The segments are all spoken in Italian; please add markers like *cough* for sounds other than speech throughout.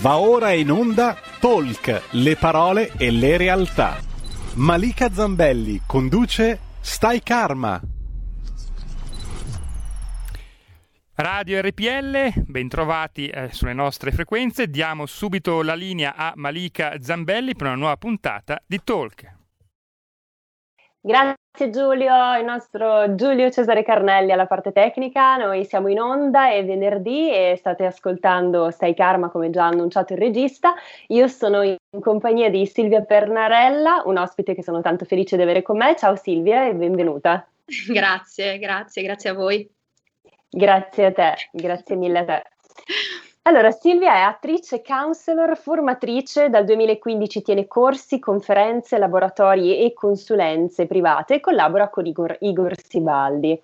Va ora in onda Talk, le parole e le realtà. Malika Zambelli conduce Stai Karma. Radio RPL, bentrovati eh, sulle nostre frequenze. Diamo subito la linea a Malika Zambelli per una nuova puntata di Talk. Grazie Giulio, il nostro Giulio Cesare Carnelli alla parte tecnica. Noi siamo in onda, è venerdì e state ascoltando Stai Karma come già annunciato il regista. Io sono in compagnia di Silvia Pernarella, un ospite che sono tanto felice di avere con me. Ciao Silvia e benvenuta. Grazie, grazie, grazie a voi. Grazie a te, grazie mille a te. Allora, Silvia è attrice, counselor, formatrice, dal 2015 tiene corsi, conferenze, laboratori e consulenze private e collabora con Igor, Igor Sibaldi.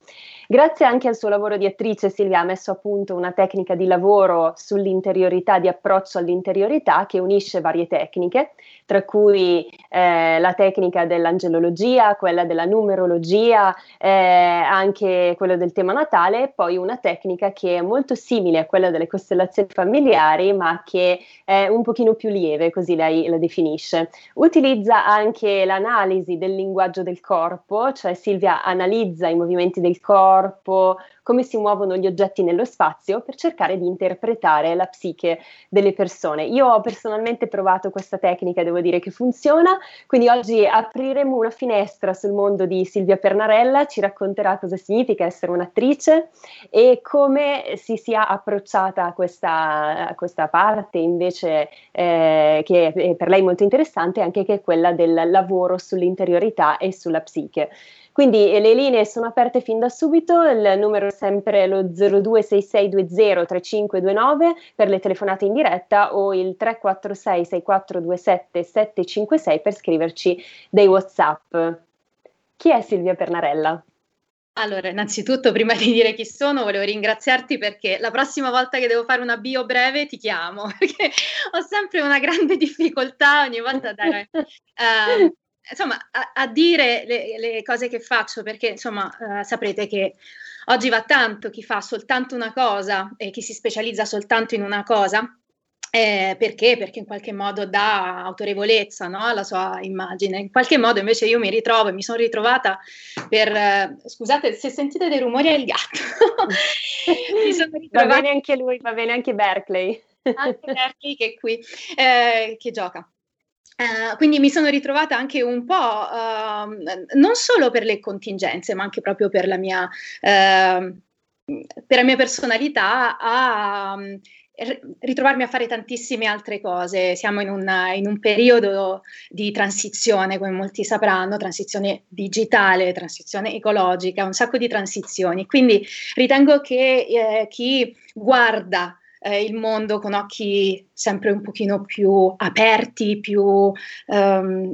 Grazie anche al suo lavoro di attrice, Silvia ha messo a punto una tecnica di lavoro sull'interiorità, di approccio all'interiorità che unisce varie tecniche, tra cui eh, la tecnica dell'angelologia, quella della numerologia, eh, anche quello del tema natale, poi una tecnica che è molto simile a quella delle costellazioni familiari, ma che è un pochino più lieve, così lei la definisce. Utilizza anche l'analisi del linguaggio del corpo, cioè Silvia analizza i movimenti del corpo, corpo, come si muovono gli oggetti nello spazio per cercare di interpretare la psiche delle persone. Io ho personalmente provato questa tecnica e devo dire che funziona, quindi oggi apriremo una finestra sul mondo di Silvia Pernarella, ci racconterà cosa significa essere un'attrice e come si sia approcciata a questa, a questa parte invece eh, che è per lei molto interessante, anche che è quella del lavoro sull'interiorità e sulla psiche. Quindi eh, le linee sono aperte fin da subito, il numero è sempre lo 0266203529 per le telefonate in diretta o il 346 6427 756 per scriverci dei WhatsApp. Chi è Silvia Pernarella? Allora, innanzitutto, prima di dire chi sono, volevo ringraziarti perché la prossima volta che devo fare una bio breve ti chiamo, *laughs* perché ho sempre una grande difficoltà ogni volta a dare uh, *laughs* insomma, a, a dire le, le, cose che faccio, perché insomma, uh, saprete che oggi va tanto chi fa soltanto una cosa e chi si specializza soltanto in una cosa. Eh, perché? Perché in qualche modo dà autorevolezza no? alla sua immagine. In qualche modo invece io mi ritrovo e mi sono ritrovata per... Eh, scusate se sentite dei rumori è il gatto. *laughs* ritrovata... Va bene anche lui, va bene anche Berkeley. anche Berkeley che è qui, eh, che gioca. Uh, quindi mi sono ritrovata anche un po', uh, non solo per le contingenze, ma anche proprio per la mia, uh, per la mia personalità, a um, ritrovarmi a fare tantissime altre cose. Siamo in, una, in, un periodo di transizione, come molti sapranno, transizione digitale, transizione ecologica, un sacco di transizioni. Quindi ritengo che eh, chi guarda eh, il mondo con occhi sempre un pochino più aperti, più um,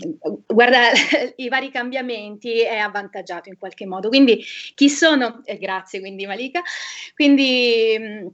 guarda *laughs* i vari cambiamenti è avvantaggiato in qualche modo. Quindi chi sono? Eh, grazie quindi Malika. Quindi mh,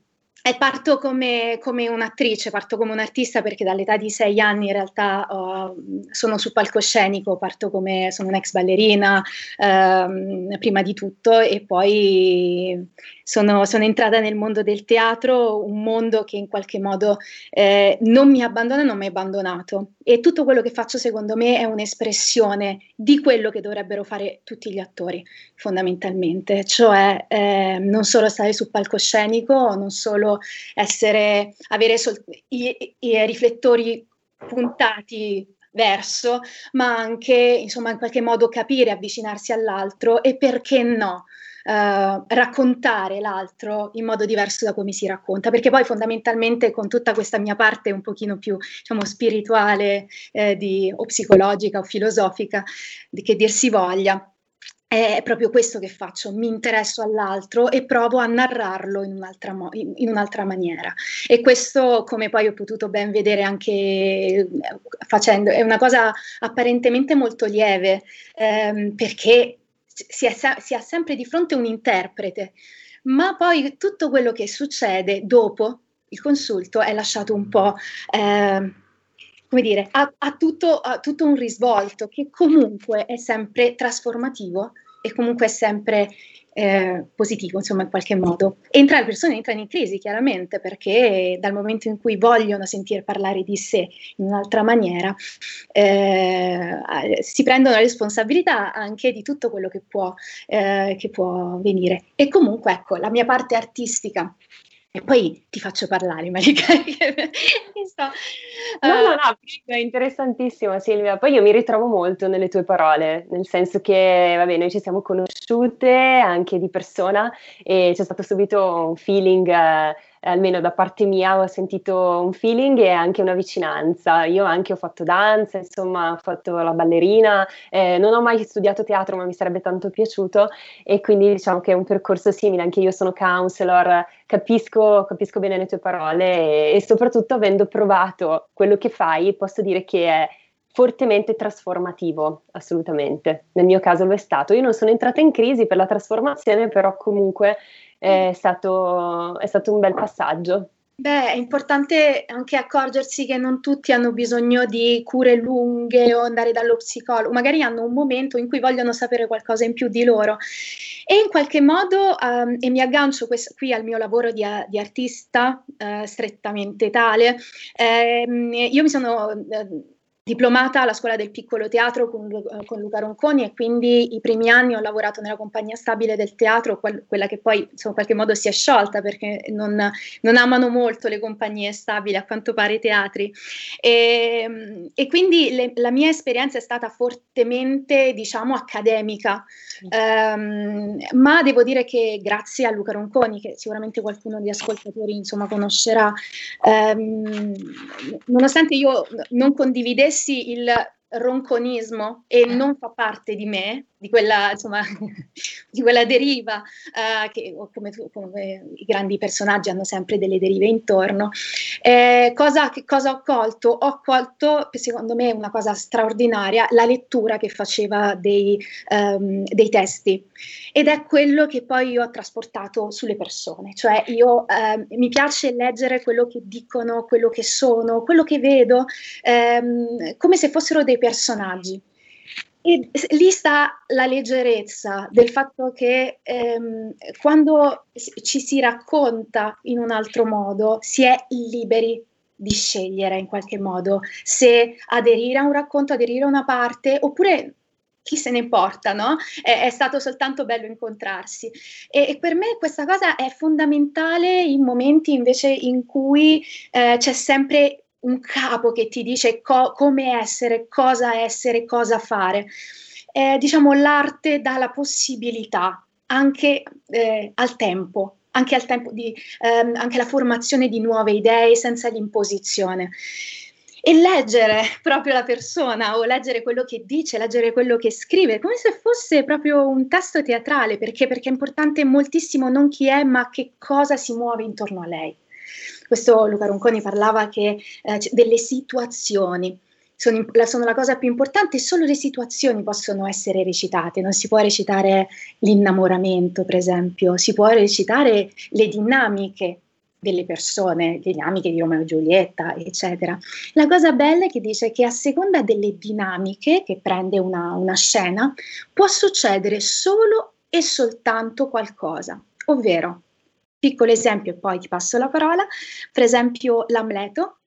e parto come, come, un'attrice, parto come un'artista perché dall'età di sei anni in realtà uh, sono su palcoscenico, parto come sono un'ex ballerina uh, prima di tutto e poi sono, sono, entrata nel mondo del teatro, un mondo che in qualche modo eh, non mi abbandona, non mi ha abbandonato. E tutto quello che faccio secondo me è un'espressione di quello che dovrebbero fare tutti gli attori fondamentalmente, cioè eh, non solo stare sul palcoscenico, non solo essere, avere sol- i, i riflettori puntati verso, ma anche insomma in qualche modo capire, avvicinarsi all'altro e perché no, Uh, raccontare l'altro in modo diverso da come si racconta, perché poi fondamentalmente con tutta questa mia parte un pochino più diciamo, spirituale eh, di, o psicologica o filosofica, di che dir si voglia, è proprio questo che faccio, mi interesso all'altro e provo a narrarlo in un'altra, mo- in un'altra, maniera. E questo, come poi ho potuto ben vedere anche eh, facendo, è una cosa apparentemente molto lieve, ehm, perché si, è, si, ha sempre di fronte un interprete, ma poi tutto quello che succede dopo il consulto è lasciato un po'... Eh, come dire, ha, tutto, ha tutto un risvolto che comunque è sempre trasformativo e comunque è sempre eh, positivo, insomma, in qualche modo. Entra, le persone entrano in crisi, chiaramente, perché dal momento in cui vogliono sentire parlare di sé in un'altra maniera, eh, si prendono la responsabilità anche di tutto quello che può, eh, che può venire. E comunque, ecco, la mia parte artistica e poi ti faccio parlare, Malika. *laughs* sto, uh... No, no, no, è interessantissimo Silvia. Poi io mi ritrovo molto nelle tue parole, nel senso che, vabbè, noi ci siamo conosciute anche di persona e c'è stato subito un feeling... Uh, almeno da parte mia ho sentito un feeling e anche una vicinanza. Io anche ho fatto danza, insomma, ho fatto la ballerina, eh, non ho mai studiato teatro, ma mi sarebbe tanto piaciuto e quindi diciamo che è un percorso simile, anche io sono counselor, capisco, capisco bene le tue parole e, e soprattutto avendo provato quello che fai, posso dire che è fortemente trasformativo, assolutamente. Nel mio caso lo è stato. Io non sono entrata in crisi per la trasformazione, però comunque è stato, è stato un bel passaggio. Beh, è importante anche accorgersi che non tutti hanno bisogno di cure lunghe o andare dallo psicologo, magari hanno un momento in cui vogliono sapere qualcosa in più di loro. E in qualche modo, um, e mi aggancio questo, qui al mio lavoro di, di artista, uh, strettamente tale, ehm, io mi sono... Uh, diplomata alla scuola del piccolo teatro con, con, Luca Ronconi e quindi i primi anni ho lavorato nella compagnia stabile del teatro, quel, quella che poi insomma, in qualche modo si è sciolta perché non, non, amano molto le compagnie stabili, a quanto pare i teatri. E, e quindi le, la mia esperienza è stata fortemente, diciamo, accademica, um, ma devo dire che grazie a Luca Ronconi, che sicuramente qualcuno degli ascoltatori insomma, conoscerà, um, nonostante io non condividessi avessi il ronconismo e eh. non fa parte di me, di quella, insomma, *laughs* di quella deriva, uh, che come, come, i grandi personaggi hanno sempre delle derive intorno. Eh, cosa, cosa, ho colto? Ho colto, secondo me, una cosa straordinaria, la lettura che faceva dei, um, dei testi ed è quello che poi io ho trasportato sulle persone, cioè io um, mi piace leggere quello che dicono, quello che sono, quello che vedo, um, come se fossero dei personaggi. E lì sta la leggerezza del fatto che ehm, quando ci si racconta in un altro modo si è liberi di scegliere in qualche modo se aderire a un racconto, aderire a una parte oppure chi se ne importa, no? È, è stato soltanto bello incontrarsi. E, e, per me questa cosa è fondamentale in momenti invece in cui eh, c'è sempre un capo che ti dice co- come essere, cosa essere, cosa fare. Eh, diciamo, l'arte dà la possibilità anche eh, al tempo, anche al tempo di ehm, anche la formazione di nuove idee senza l'imposizione. E leggere proprio la persona o leggere quello che dice, leggere quello che scrive, come se fosse proprio un testo teatrale, perché? Perché è importante moltissimo non chi è, ma che cosa si muove intorno a lei. Questo Luca Ronconi parlava che, eh, delle situazioni. Sono, la, sono la cosa più importante, solo le situazioni possono essere recitate, non si può recitare l'innamoramento, per esempio, si può recitare le dinamiche delle persone, le dinamiche di Romeo e Giulietta, eccetera. La cosa bella è che dice che a seconda delle dinamiche che prende una, una scena può succedere solo e soltanto qualcosa, ovvero Piccolo esempio e poi ti passo la parola, per esempio l'Amleto.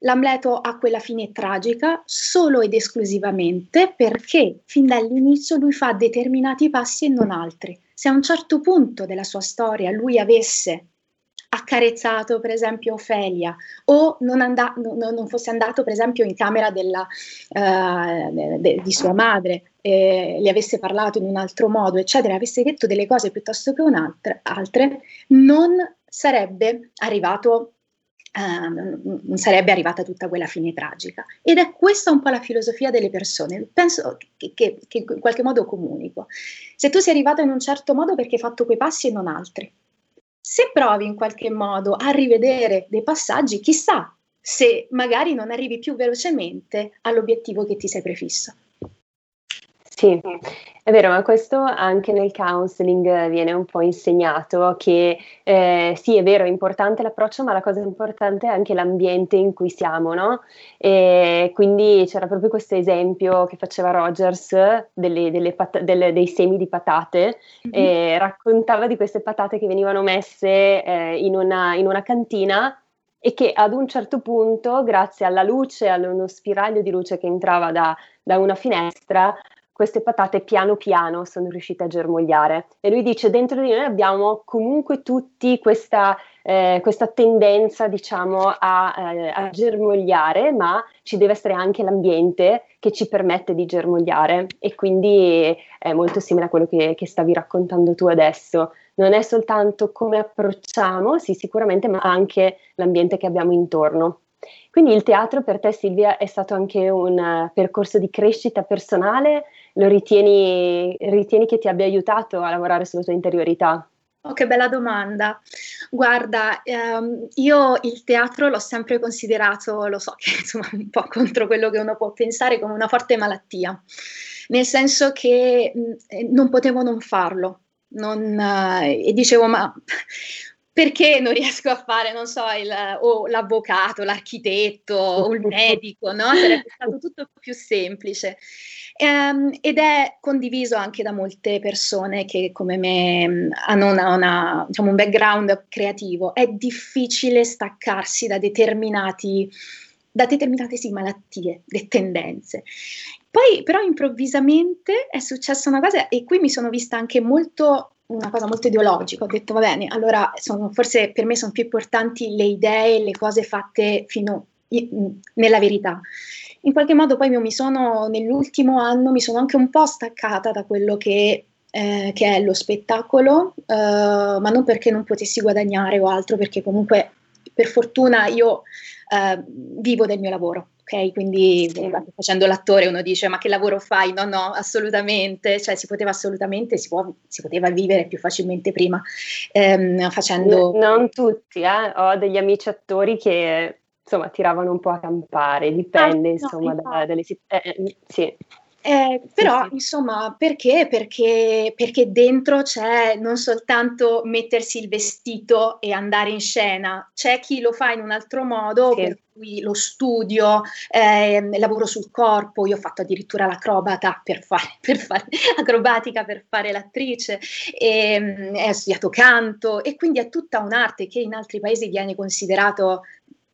L'Amleto ha quella fine tragica solo ed esclusivamente perché fin dall'inizio lui fa determinati passi e non altri. Se a un certo punto della sua storia lui avesse accarezzato per esempio Ofelia o non, and- no, non fosse andato per esempio in camera della, uh, de- di sua madre, eh, le avesse parlato in un altro modo, eccetera, avesse detto delle cose piuttosto che altre, non sarebbe arrivato Uh, sarebbe arrivata tutta quella fine tragica. Ed è questa un po' la filosofia delle persone. Penso che, che, che, in qualche modo comunico. Se tu sei arrivato in un certo modo perché hai fatto quei passi e non altri. Se provi in qualche modo a rivedere dei passaggi, chissà se magari non arrivi più velocemente all'obiettivo che ti sei prefisso. Sì, è vero, ma questo anche nel counseling viene un po' insegnato che eh, sì, è vero, è importante l'approccio, ma la cosa importante è anche l'ambiente in cui siamo, no? E quindi c'era proprio questo esempio che faceva Rogers delle, delle pat- delle, dei semi di patate mm-hmm. raccontava di queste patate che venivano messe eh, in, una, in una cantina e che ad un certo punto, grazie alla luce, a uno spiraglio di luce che entrava da, da una finestra, queste patate piano piano sono riuscite a germogliare. E lui dice: Dentro di noi abbiamo comunque tutti questa, eh, questa tendenza, diciamo, a, eh, a, germogliare, ma ci deve essere anche l'ambiente che ci permette di germogliare. E quindi è molto simile a quello che, che stavi raccontando tu adesso. Non è soltanto come approcciamo, sì, sicuramente, ma anche l'ambiente che abbiamo intorno. Quindi il teatro per te, Silvia, è stato anche un uh, percorso di crescita personale? Lo ritieni, ritieni che ti abbia aiutato a lavorare sulla tua interiorità? Oh, che bella domanda. Guarda, ehm, io il teatro l'ho sempre considerato, lo so che *laughs* insomma un po' contro quello che uno può pensare, come una forte malattia, nel senso che mh, eh, non potevo non farlo. Non, eh, e dicevo, ma *laughs* perché non riesco a fare, non so, il, o l'avvocato, l'architetto *laughs* o il medico, no? Sarebbe stato tutto più semplice. Ehm, ed è condiviso anche da molte persone che come me mm, hanno una, una, diciamo, un background creativo. È difficile staccarsi da determinati da determinate sì, malattie, le tendenze. Poi però improvvisamente è successa una cosa e qui mi sono vista anche molto una cosa molto ideologica, ho detto va bene, allora sono, forse per me sono più importanti le idee, le cose fatte fino nella verità. In qualche modo poi mi sono, nell'ultimo anno, mi sono anche un po' staccata da quello che, eh, che è lo spettacolo, eh, ma non perché non potessi guadagnare o altro, perché comunque per fortuna io eh, vivo del mio lavoro, ok? Quindi facendo l'attore uno dice ma che lavoro fai? No, no, assolutamente, cioè si poteva assolutamente, si, può, si poteva vivere più facilmente prima ehm, facendo... non tutti, eh? ho degli amici attori che insomma tiravano un po' a campare, dipende ah, insomma no, da, dalle situazioni. Eh, eh, sì. Eh, però, sì. insomma, perché? perché? Perché dentro c'è non soltanto mettersi il vestito e andare in scena, c'è chi lo fa in un altro modo, sì. per cui lo studio, eh, lavoro sul corpo, io ho fatto addirittura l'acrobata per fare, *laughs* per fare acrobatica per fare l'attrice, e, ehm, ho studiato canto e quindi è tutta un'arte che in altri paesi viene considerato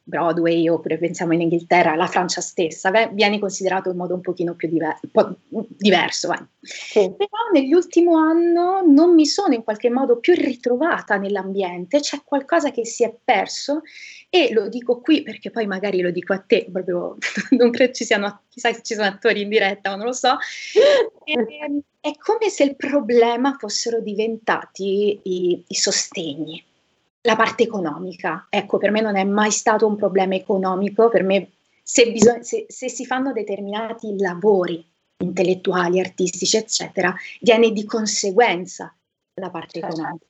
Broadway oppure pensiamo in Inghilterra, la Francia stessa, beh, viene considerato in modo un pochino più diver- po- diverso. Sì. Però nell'ultimo anno non mi sono in qualche modo più ritrovata nell'ambiente, c'è qualcosa che si è perso e lo dico qui perché poi magari lo dico a te, proprio *laughs* non credo ci siano, chissà se ci sono attori in diretta, ma non lo so. E, *laughs* ehm, è come se il problema fossero diventati i, i sostegni la parte economica. Ecco, per me non è mai stato un problema economico, per me se, bisog- se, se si fanno determinati lavori intellettuali, artistici, eccetera, viene di conseguenza la parte certo. economica.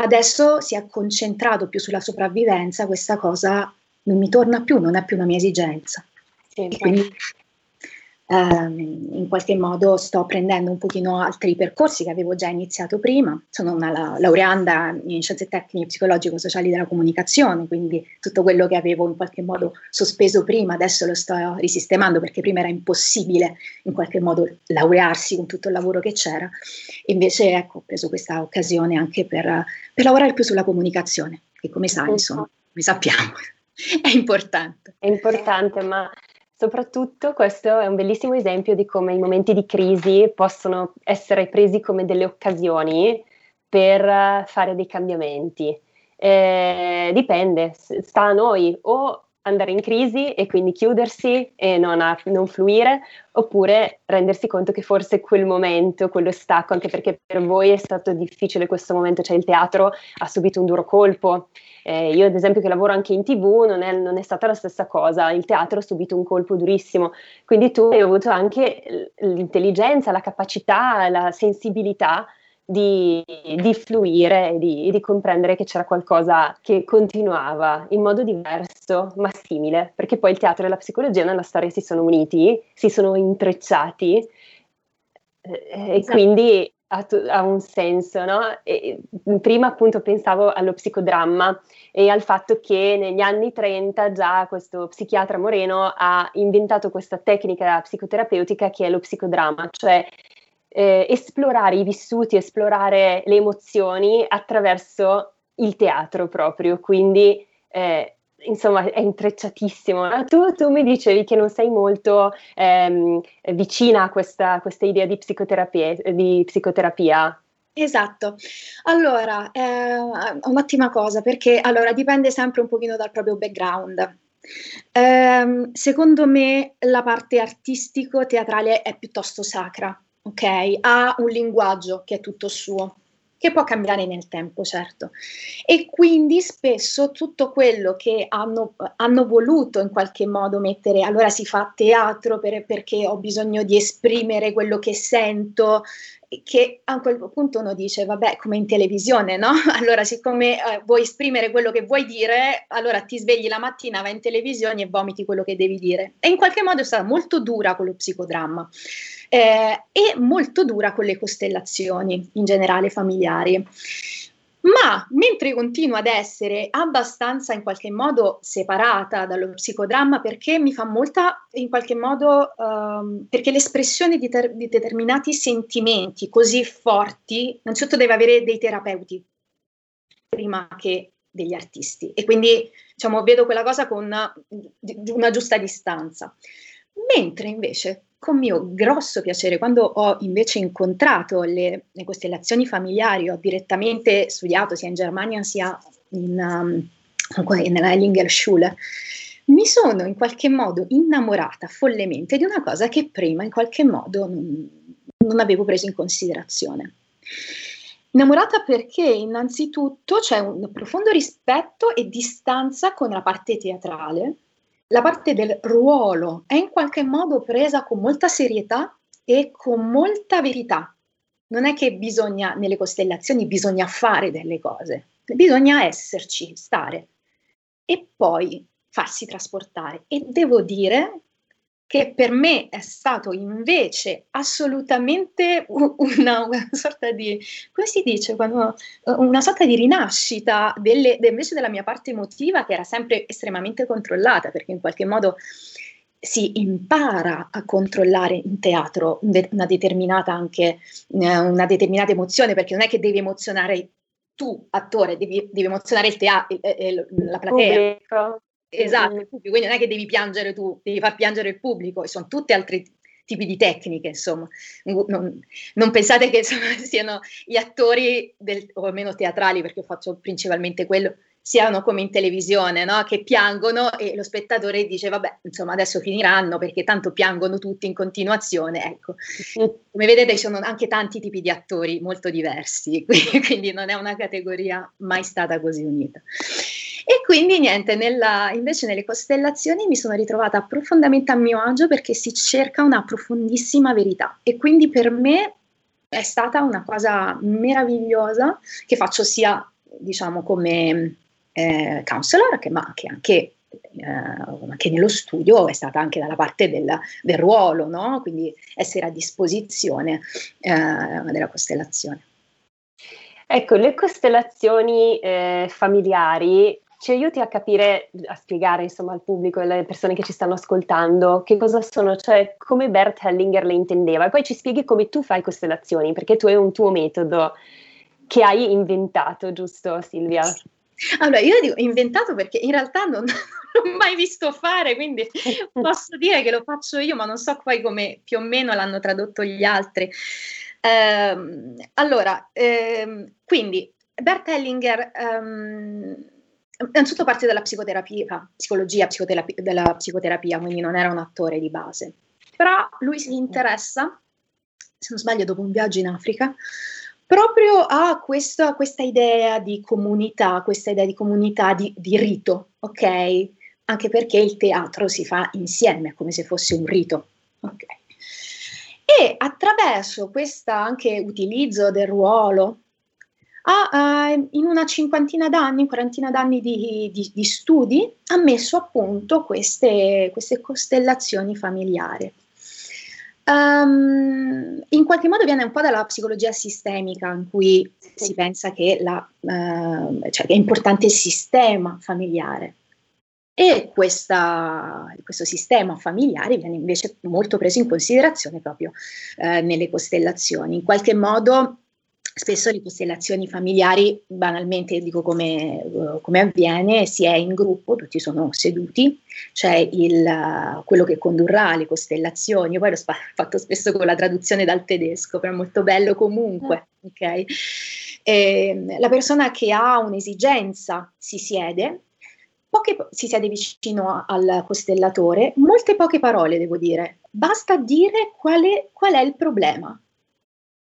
Adesso si è concentrato più sulla sopravvivenza, questa cosa non mi torna più, non è più una mia esigenza. Sì, quindi Um, in qualche modo sto prendendo un pochino altri percorsi che avevo già iniziato prima. Sono una la- laureanda in scienze tecniche psicologico-sociali della comunicazione, quindi tutto quello che avevo in qualche modo sospeso prima adesso lo sto risistemando perché prima era impossibile in qualche modo laurearsi con tutto il lavoro che c'era. Invece ecco, ho preso questa occasione anche per, per lavorare più sulla comunicazione, che come sai, insomma, come sappiamo, *laughs* è importante. È importante, ma Soprattutto questo è un bellissimo esempio di come i momenti di crisi possono essere presi come delle occasioni per eh, fare dei cambiamenti. Eh, dipende, sta a noi o andare in crisi e quindi chiudersi e non, a, non, fluire, oppure rendersi conto che forse quel momento, quello stacco, anche perché per voi è stato difficile questo momento, cioè il teatro ha subito un duro colpo, eh, io ad esempio che lavoro anche in tv non è, non è, stata la stessa cosa, il teatro ha subito un colpo durissimo, quindi tu hai avuto anche l'intelligenza, la capacità, la sensibilità di, di fluire e di, di, comprendere che c'era qualcosa che continuava in modo diverso ma simile, perché poi il teatro e la psicologia nella storia si sono uniti, si sono intrecciati e esatto. quindi ha, ha, un senso, no? E, prima appunto pensavo allo psicodramma e al fatto che negli anni 30 già questo psichiatra moreno ha inventato questa tecnica psicoterapeutica che è lo psicodramma, cioè eh, esplorare i vissuti, esplorare le emozioni attraverso il teatro proprio, quindi eh, insomma è intrecciatissimo. Tu, tu, mi dicevi che non sei molto ehm, vicina a questa, questa idea di psicoterapia, di psicoterapia. Esatto, allora è un'ottima cosa perché allora dipende sempre un pochino dal proprio background. Eh, secondo me la parte artistico-teatrale è piuttosto sacra, ok? Ha un linguaggio che è tutto suo che può cambiare nel tempo, certo. E quindi spesso tutto quello che hanno, hanno voluto in qualche modo mettere, allora si fa teatro per, perché ho bisogno di esprimere quello che sento, che a quel punto uno dice, vabbè, come in televisione, no? *laughs* Allora, siccome eh, vuoi esprimere quello che vuoi dire, allora ti svegli la mattina, vai in televisione e vomiti quello che devi dire. E in qualche modo è stata molto dura con lo psicodramma eh, e molto dura con le costellazioni in generale familiari. Ma mentre continua ad essere abbastanza in qualche modo separata dallo psicodramma perché mi fa molta in qualche modo um, perché l'espressione di, ter- di determinati sentimenti così forti innanzitutto deve avere dei terapeuti prima che degli artisti. E quindi diciamo vedo quella cosa con una, una giusta distanza. Mentre invece con mio grosso piacere, quando ho invece incontrato le, le costellazioni familiari, ho direttamente studiato sia in Germania sia in, um, nella Ellinger mi sono in qualche modo innamorata follemente di una cosa che prima in qualche modo non, non avevo preso in considerazione. Innamorata perché innanzitutto c'è un profondo rispetto e distanza con la parte teatrale, la parte del ruolo è in qualche modo presa con molta serietà e con molta verità. Non è che bisogna, nelle costellazioni, bisogna fare delle cose, bisogna esserci, stare e poi farsi trasportare. E devo dire che per me è stato invece assolutamente una, una sorta di, come si dice, quando, una sorta di rinascita delle, invece della mia parte emotiva che era sempre estremamente controllata, perché in qualche modo si impara a controllare in teatro una determinata anche eh, una determinata emozione, perché non è che devi emozionare tu, attore, devi, devi emozionare il teatro, la platea. Esatto, mm. quindi non è che devi piangere tu, devi far piangere il pubblico e sono tutti altri tipi di tecniche, insomma. Non, non pensate che insomma, *laughs* siano gli attori, del, o almeno teatrali, perché io faccio principalmente quello, siano come in televisione, no? che piangono e lo spettatore dice vabbè, insomma adesso finiranno perché tanto piangono tutti in continuazione. Ecco, come vedete ci sono anche tanti tipi di attori molto diversi, *laughs* quindi non è una categoria mai stata così unita. E quindi niente, nella, invece nelle costellazioni mi sono ritrovata profondamente a mio agio perché si cerca una profondissima verità e quindi per me è stata una cosa meravigliosa che faccio sia diciamo come eh, counselor che, ma che anche eh, che nello studio è stata anche dalla parte del, del ruolo, no? quindi essere a disposizione eh, della costellazione. Ecco, le costellazioni eh, familiari ci aiuti a capire, a spiegare insomma al pubblico e alle persone che ci stanno ascoltando che cosa sono, cioè come Bert Hellinger le intendeva e poi ci spieghi come tu fai costellazioni, perché tu hai un tuo metodo che hai inventato, giusto Silvia? Allora, io dico inventato perché in realtà non, *laughs* l'ho mai visto fare, quindi *laughs* posso dire che lo faccio io, ma non so poi come più o meno l'hanno tradotto gli altri. Eh, allora, ehm, quindi Bert Hellinger... Um, innanzitutto parte dalla psicoterapia, psicologia psicoterapia, della psicoterapia, quindi non era un attore di base. Però lui si interessa, se non sbaglio, dopo un viaggio in Africa, proprio a, questo, questa idea di comunità, questa idea di comunità di, di rito, ok? Anche perché il teatro si fa insieme, come se fosse un rito, ok? E attraverso questo anche utilizzo del ruolo, ha eh, in una cinquantina d'anni, quarantina d'anni di, di, di, studi, ha messo a punto queste, queste costellazioni familiari. Um, in qualche modo viene un po' dalla psicologia sistemica, in cui si pensa che, la, uh, cioè che è importante il sistema familiare. E questa, questo sistema familiare viene invece molto preso in considerazione proprio uh, nelle costellazioni. In qualche modo Spesso le costellazioni familiari, banalmente dico come, uh, come, avviene, si è in gruppo, tutti sono seduti, c'è il, uh, quello che condurrà le costellazioni, io poi l'ho sp- *laughs* fatto spesso con la traduzione dal tedesco, però è molto bello comunque, ok? E, ehm, la persona che ha un'esigenza si siede, poche, si siede vicino al costellatore, molte poche parole devo dire, basta dire quale, qual è il problema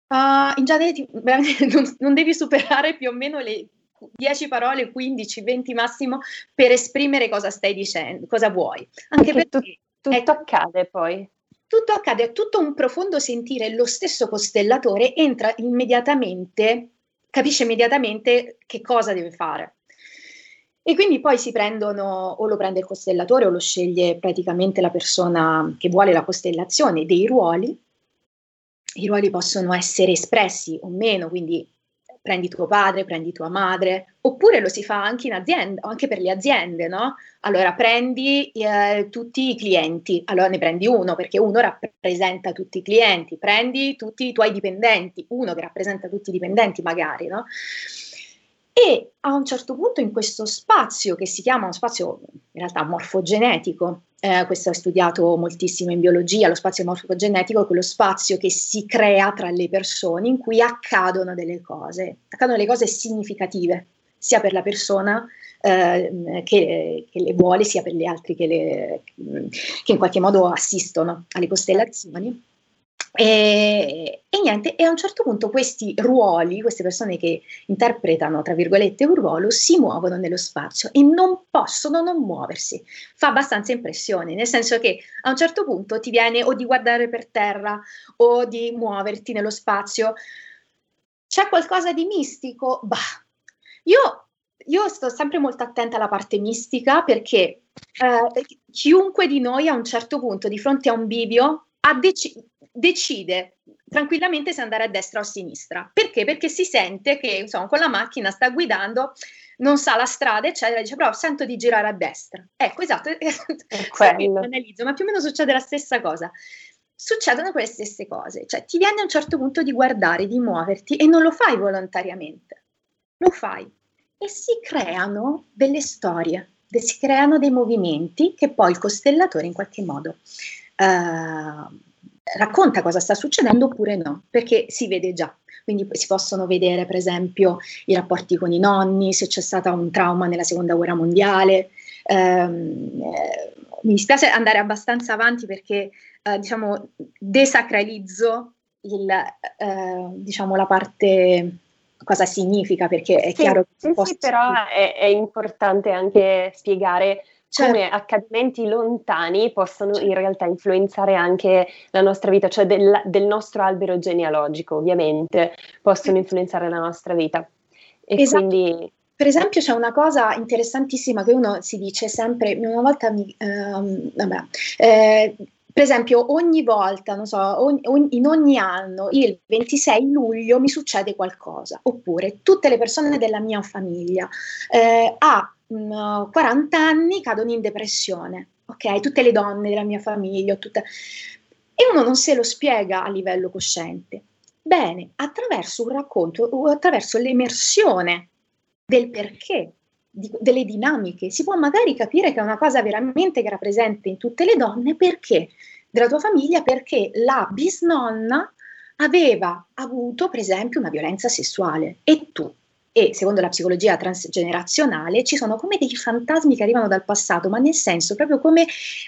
Uh, in genere ti, *laughs* non, non, devi superare più o meno le 10 parole, 15, 20 massimo per esprimere cosa stai dicendo, cosa vuoi. Anche perché, perché tu, tutto è, accade poi. Tutto accade, è tutto un profondo sentire, lo stesso costellatore entra immediatamente, capisce immediatamente che cosa deve fare. E quindi poi si prendono, o lo prende il costellatore o lo sceglie praticamente la persona che vuole la costellazione, dei ruoli i ruoli possono essere espressi o meno, quindi prendi tuo padre, prendi tua madre, oppure lo si fa anche in azienda, anche per le aziende, no? Allora prendi eh, tutti i clienti, allora ne prendi uno perché uno rappresenta tutti i clienti, prendi tutti i tuoi dipendenti, uno che rappresenta tutti i dipendenti magari, no? E a un certo punto in questo spazio che si chiama uno spazio in realtà morfogenetico, eh, questo è studiato moltissimo in biologia, lo spazio morfogenetico è quello spazio che si crea tra le persone in cui accadono delle cose, accadono delle cose significative, sia per la persona eh, che, che, le vuole, sia per gli altri che, le, che in qualche modo assistono alle costellazioni. E, e, niente, e a un certo punto questi ruoli, queste persone che interpretano, tra virgolette, un ruolo, si muovono nello spazio e non possono non muoversi. Fa abbastanza impressione, nel senso che a un certo punto ti viene o di guardare per terra o di muoverti nello spazio. C'è qualcosa di mistico? Bah, io, io sto sempre molto attenta alla parte mistica perché eh, chiunque di noi a un certo punto, di fronte a un bivio, ha deciso decide tranquillamente se andare a destra o a sinistra. Perché? Perché si sente che insomma, con la macchina sta guidando, non sa la strada, eccetera, dice però sento di girare a destra. Ecco, esatto, *laughs* analizzo, ma più o meno succede la stessa cosa. Succedono quelle stesse cose, cioè ti viene a un certo punto di guardare, di muoverti e non lo fai volontariamente, lo fai e si creano delle storie, si creano dei movimenti che poi il costellatore in qualche modo uh, racconta cosa sta succedendo oppure no, perché si vede già. Quindi si possono vedere, per esempio, i rapporti con i nonni, se c'è stato un trauma nella seconda guerra mondiale. Ehm, eh, mi dispiace andare abbastanza avanti perché, eh, diciamo, desacralizzo il, eh, diciamo, la parte cosa significa, perché è sì, chiaro che... Sì, posso... però è, è importante anche spiegare Certo. come accadimenti lontani possono in realtà influenzare anche la nostra vita, cioè del, del nostro albero genealogico, ovviamente, possono influenzare la nostra vita. E esatto. quindi per esempio c'è una cosa interessantissima che uno si dice sempre, una volta mi, ehm, vabbè, eh, per esempio ogni volta, non so, ogni, in ogni anno, il 26 luglio mi succede qualcosa, oppure tutte le persone della mia famiglia eh, a 40 anni cadono in depressione, ok? Tutte le donne della mia famiglia, tutte... e uno non se lo spiega a livello cosciente. Bene, attraverso un racconto attraverso l'emersione del perché, di, delle dinamiche, si può magari capire che è una cosa veramente che era presente in tutte le donne perché? Della tua famiglia, perché la bisnonna aveva avuto, per esempio, una violenza sessuale. E tu e secondo la psicologia transgenerazionale ci sono come dei fantasmi che arrivano dal passato, ma nel senso proprio come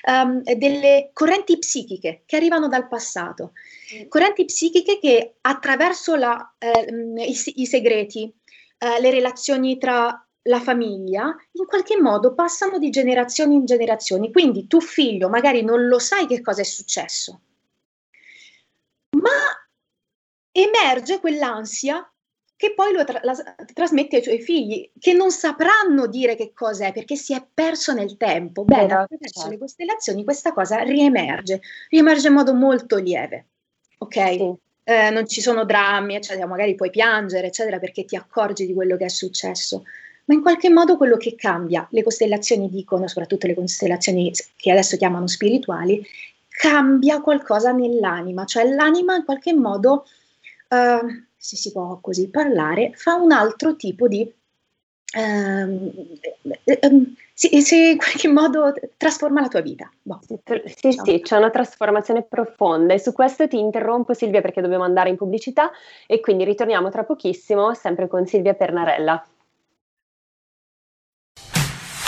um, delle correnti psichiche che arrivano dal passato, mm. correnti psichiche che attraverso la, eh, i, i, segreti, eh, le relazioni tra la famiglia, in qualche modo passano di generazione in generazione. Quindi tu figlio magari non lo sai che cosa è successo, ma emerge quell'ansia che poi lo tra- trasmette ai suoi figli, che non sapranno dire che cosa è perché si è perso nel tempo. Beh, attraverso certo. le costellazioni questa cosa riemerge, riemerge in modo molto lieve, ok? Sì. Eh, non ci sono drammi, eccetera, magari puoi piangere, eccetera, perché ti accorgi di quello che è successo, ma in qualche modo quello che cambia, le costellazioni dicono, soprattutto le costellazioni che adesso chiamano spirituali, cambia qualcosa nell'anima, cioè l'anima in qualche modo, uh, se si può così parlare, fa un altro tipo di... Uh, uh, si, si, in qualche modo trasforma la tua vita. Boh. Sì, diciamo. sì, c'è una trasformazione profonda e su questo ti interrompo Silvia perché dobbiamo andare in pubblicità e quindi ritorniamo tra pochissimo sempre con Silvia Pernarella.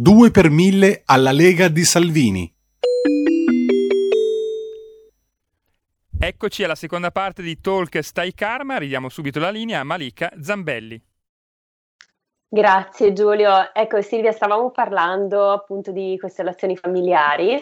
2 per 1000 alla Lega di Salvini. Eccoci alla seconda parte di Talk Stai Karma, ridiamo subito la linea a Malika Zambelli. Grazie Giulio. Ecco Silvia, stavamo parlando appunto di costellazioni familiari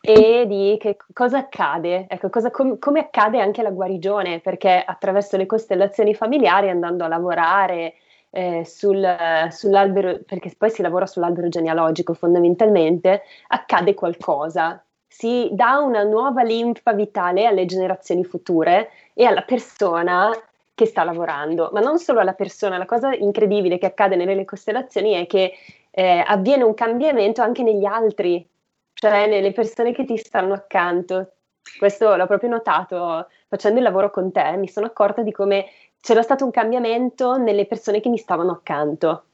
e di che cosa accade, ecco, cosa, com, come accade anche la guarigione, perché attraverso le costellazioni familiari andando a lavorare eh, sul, sull'albero, perché poi si lavora sull'albero genealogico fondamentalmente, accade qualcosa, si dà una nuova linfa vitale alle generazioni future e alla persona che sta lavorando, ma non solo alla persona, la cosa incredibile che accade nelle costellazioni è che eh, avviene un cambiamento anche negli altri, cioè nelle persone che ti stanno accanto. Questo l'ho proprio notato facendo il lavoro con te, mi sono accorta di come c'era stato un cambiamento nelle persone che mi stavano accanto.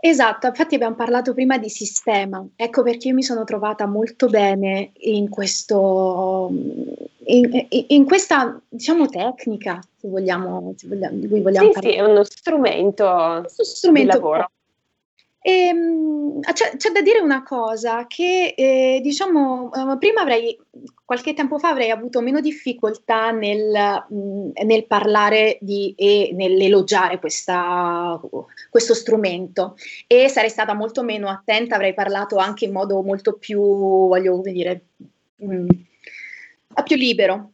Esatto, infatti abbiamo parlato prima di sistema, ecco perché io mi sono trovata molto bene in, questo, in, in questa diciamo tecnica, se vogliamo, se vogliamo di cui vogliamo sì, parlare. Sì, è uno strumento, strumento di lavoro. E, ehm, c'è, c'è, da dire una cosa che eh, diciamo uh, prima avrei qualche tempo fa avrei avuto meno difficoltà nel, nel parlare di, e nell'elogiare questa, questo strumento e sarei stata molto meno attenta, avrei parlato anche in modo molto più, voglio dire, mh, più libero.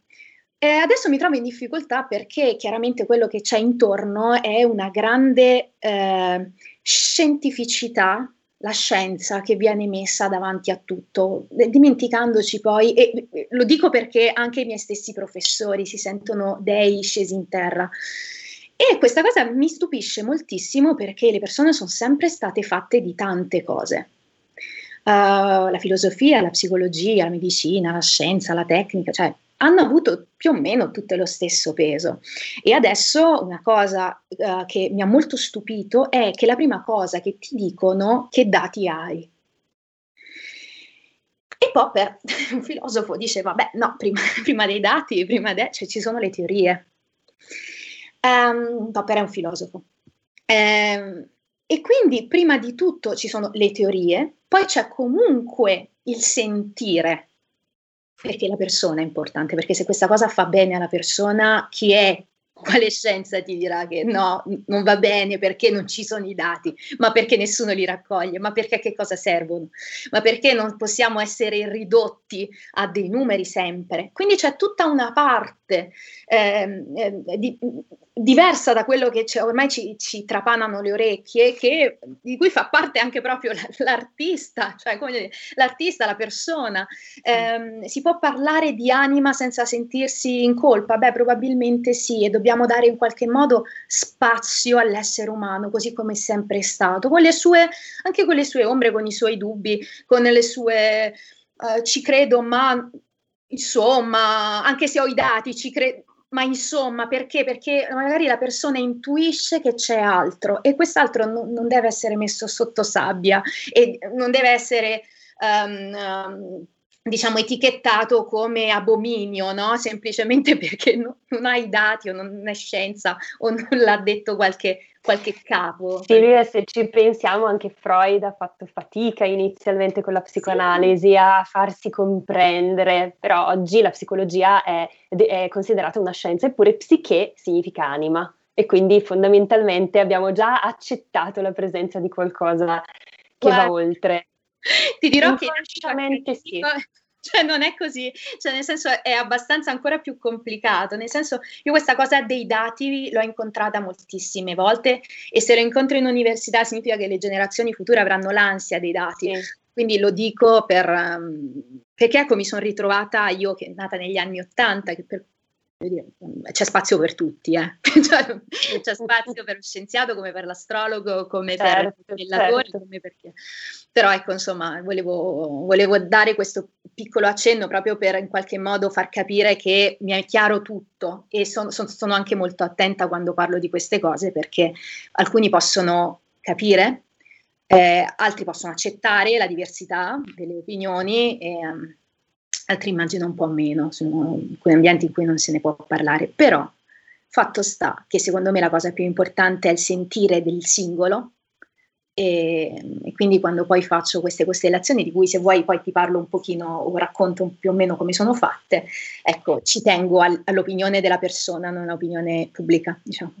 E adesso mi trovo in difficoltà perché chiaramente quello che c'è intorno è una grande eh, scientificità, la scienza che viene messa davanti a tutto, dimenticandoci poi, e lo dico perché anche i miei stessi professori si sentono dei scesi in terra. E questa cosa mi stupisce moltissimo perché le persone sono sempre state fatte di tante cose. Uh, la filosofia, la psicologia, la medicina, la scienza, la tecnica, cioè hanno avuto più o meno tutto lo stesso peso. E adesso una cosa uh, che mi ha molto stupito è che la prima cosa che ti dicono che dati hai. E Popper, *laughs* un filosofo, dice, vabbè, no, prima, *laughs* prima dei dati, prima de- cioè, ci sono le teorie. Um, Popper è un filosofo. Um, e quindi prima di tutto ci sono le teorie, poi c'è comunque il sentire, perché la persona è importante, perché se questa cosa fa bene alla persona, chi è? Quale scienza ti dirà che no, non va bene perché non ci sono i dati, ma perché nessuno li raccoglie, ma perché a che cosa servono, ma perché non possiamo essere ridotti a dei numeri sempre. Quindi c'è tutta una parte eh, di, diversa da quello che ormai ci, ci, trapanano le orecchie, che, di cui fa parte anche proprio l'artista, cioè dire, l'artista, la persona. Eh, si può parlare di anima senza sentirsi in colpa? Beh, probabilmente sì, e dobbiamo dare in qualche modo spazio all'essere umano, così come è sempre stato, con le sue, anche con le sue ombre, con i suoi dubbi, con le sue... Uh, ci credo, ma insomma, anche se ho i dati, ci credo ma insomma, perché? Perché magari la persona intuisce che c'è altro e quest'altro non, non deve essere messo sotto sabbia e non deve essere um, um, diciamo etichettato come abominio, no? semplicemente *laughs* perché no, non hai dati o non è scienza o non l'ha detto qualche, qualche capo. Silvia, se ci pensiamo, anche Freud ha fatto fatica inizialmente con la psicoanalisi sì. a farsi comprendere, però oggi la psicologia è, è considerata una scienza, eppure psiche significa anima e quindi fondamentalmente abbiamo già accettato la presenza di qualcosa che Guarda. va oltre. *laughs* Ti dirò che sì. *laughs* Cioè, non è così, cioè, nel senso è abbastanza ancora più complicato. Nel senso, io questa cosa dei dati l'ho incontrata moltissime volte e se lo incontro in università significa che le generazioni future avranno l'ansia dei dati. Sì. Quindi lo dico per, um, perché ecco mi sono ritrovata io che è nata negli anni Ottanta, che per c'è spazio per tutti, eh. *laughs* Cioè, c'è spazio per lo scienziato come per l'astrologo, come certo, per il lavoro, certo. perché. Però ecco, insomma, volevo, volevo, dare questo piccolo accenno proprio per in qualche modo far capire che mi è chiaro tutto e son, son, sono anche molto attenta quando parlo di queste cose perché alcuni possono capire, eh, altri possono accettare la diversità delle opinioni. E, um, altri immagino un po' meno, sono quei ambienti in cui non se ne può parlare, però fatto sta che secondo me la cosa più importante è il sentire del singolo e, e, quindi quando poi faccio queste costellazioni, di cui se vuoi poi ti parlo un pochino o racconto più o meno come sono fatte, ecco, ci tengo al, all'opinione della persona, non all'opinione pubblica. Diciamo.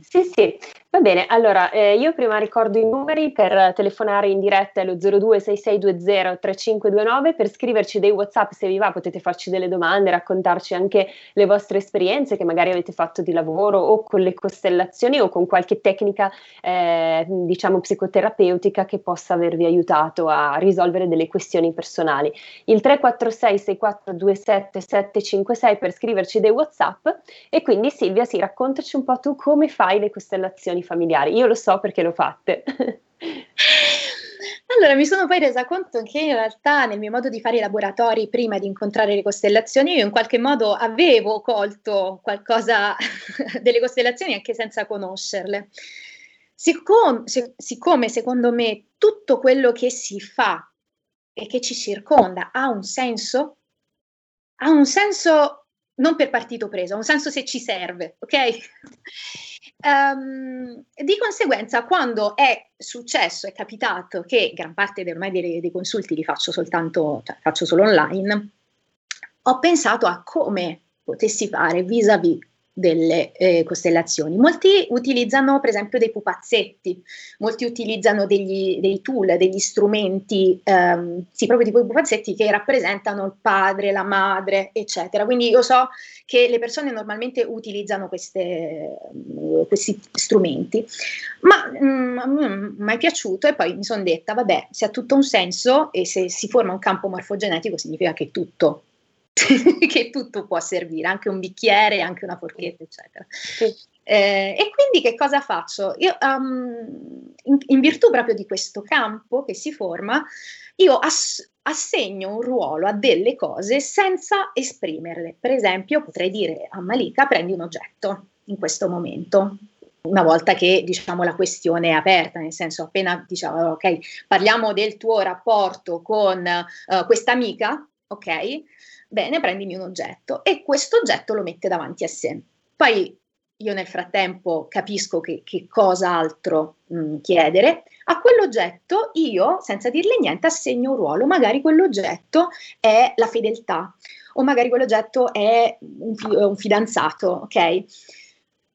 Sì, sì, va bene. Allora, eh, io prima ricordo i numeri per telefonare in diretta allo 0266203529, per scriverci dei WhatsApp se vi va, potete farci delle domande, raccontarci anche le vostre esperienze che magari avete fatto di lavoro o con le costellazioni o con qualche tecnica, eh, diciamo, psicoterapeutica terapeutica che possa avervi aiutato a risolvere delle questioni personali. Il 346 6427 756 per scriverci dei WhatsApp e quindi Silvia, sì, raccontaci un po' tu come fai le costellazioni familiari. Io lo so perché l'ho fatte. *laughs* Allora, mi sono poi resa conto che in realtà nel mio modo di fare i laboratori prima di incontrare le costellazioni, io in qualche modo avevo colto qualcosa *laughs* delle costellazioni anche senza conoscerle. Siccome, siccome secondo me tutto quello che si fa e che ci circonda ha un senso, ha un senso non per partito preso, ha un senso se ci serve, ok? Um, *laughs* di conseguenza, quando è successo, è capitato che gran parte ormai dei, dei consulti li faccio soltanto, cioè faccio solo online, ho pensato a come potessi fare vis-à-vis delle eh, costellazioni. Molti utilizzano per esempio dei pupazzetti, molti utilizzano degli, dei tool, degli strumenti, ehm, sì, proprio tipo i pupazzetti che rappresentano il padre, la madre, eccetera. Quindi io so che le persone normalmente utilizzano queste, questi strumenti, ma mm, mi è piaciuto e poi mi sono detta, vabbè, se ha tutto un senso e se si forma un campo morfogenetico significa che tutto *laughs* che tutto può servire, anche un bicchiere, anche una forchetta, eccetera. Sì. Eh, e quindi che cosa faccio? Io, um, in, in, virtù proprio di questo campo che si forma, io ass- assegno un ruolo a delle cose senza esprimerle. Per esempio, potrei dire a Malika: prendi un oggetto in questo momento. Una volta che diciamo la questione è aperta, nel senso appena diciamo ok, parliamo del tuo rapporto con uh, questa amica, ok? Bene, prendimi un oggetto e questo oggetto lo mette davanti a sé. Poi io nel frattempo capisco che, che cosa altro mh, chiedere, a quell'oggetto io, senza dirle niente, assegno un ruolo, magari quell'oggetto è la fedeltà o magari quell'oggetto è un, un fidanzato, ok?